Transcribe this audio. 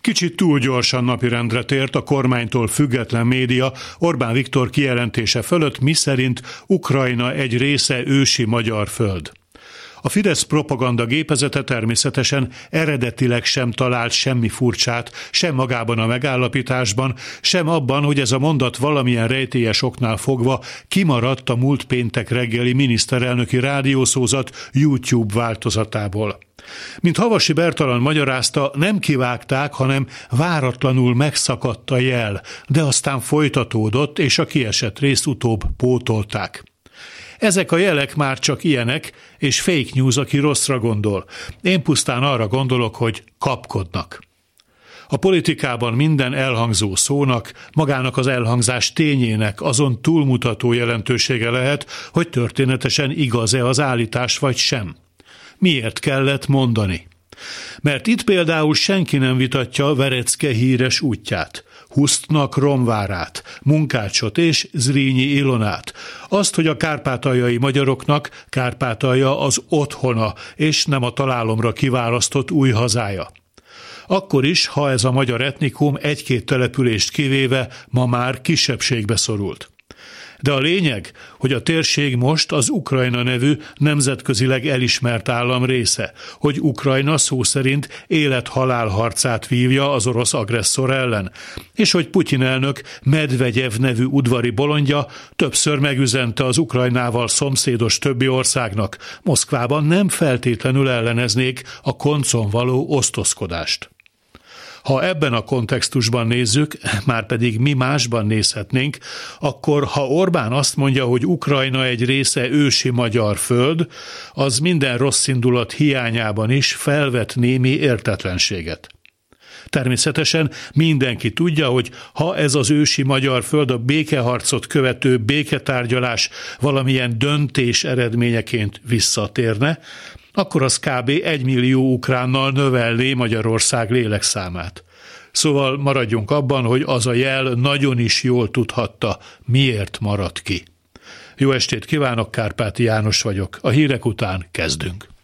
Kicsit túl gyorsan napirendre tért a kormánytól független média Orbán Viktor kijelentése fölött, miszerint Ukrajna egy része ősi magyar föld. A Fidesz propaganda gépezete természetesen eredetileg sem talált semmi furcsát, sem magában a megállapításban, sem abban, hogy ez a mondat valamilyen rejtélyes oknál fogva kimaradt a múlt péntek reggeli miniszterelnöki rádiószózat YouTube változatából. Mint Havasi Bertalan magyarázta, nem kivágták, hanem váratlanul megszakadt a jel, de aztán folytatódott, és a kiesett részt utóbb pótolták. Ezek a jelek már csak ilyenek, és fake news, aki rosszra gondol. Én pusztán arra gondolok, hogy kapkodnak. A politikában minden elhangzó szónak, magának az elhangzás tényének azon túlmutató jelentősége lehet, hogy történetesen igaz-e az állítás vagy sem. Miért kellett mondani? Mert itt például senki nem vitatja Verecke híres útját, Husztnak Romvárát, Munkácsot és Zrínyi Ilonát. Azt, hogy a kárpátaljai magyaroknak Kárpátalja az otthona, és nem a találomra kiválasztott új hazája. Akkor is, ha ez a magyar etnikum egy-két települést kivéve ma már kisebbségbe szorult. De a lényeg, hogy a térség most az Ukrajna nevű nemzetközileg elismert állam része, hogy Ukrajna szó szerint élet-halál harcát vívja az orosz agresszor ellen, és hogy Putyin elnök Medvegyev nevű udvari bolondja többször megüzente az Ukrajnával szomszédos többi országnak, Moszkvában nem feltétlenül elleneznék a koncon való osztozkodást. Ha ebben a kontextusban nézzük, már pedig mi másban nézhetnénk, akkor ha Orbán azt mondja, hogy Ukrajna egy része ősi magyar föld, az minden rossz indulat hiányában is felvet némi értetlenséget. Természetesen mindenki tudja, hogy ha ez az ősi magyar föld a békeharcot követő béketárgyalás valamilyen döntés eredményeként visszatérne, akkor az kb. egy millió ukránnal növelné Magyarország lélekszámát. Szóval maradjunk abban, hogy az a jel nagyon is jól tudhatta, miért maradt ki. Jó estét kívánok, Kárpáti János vagyok. A hírek után kezdünk.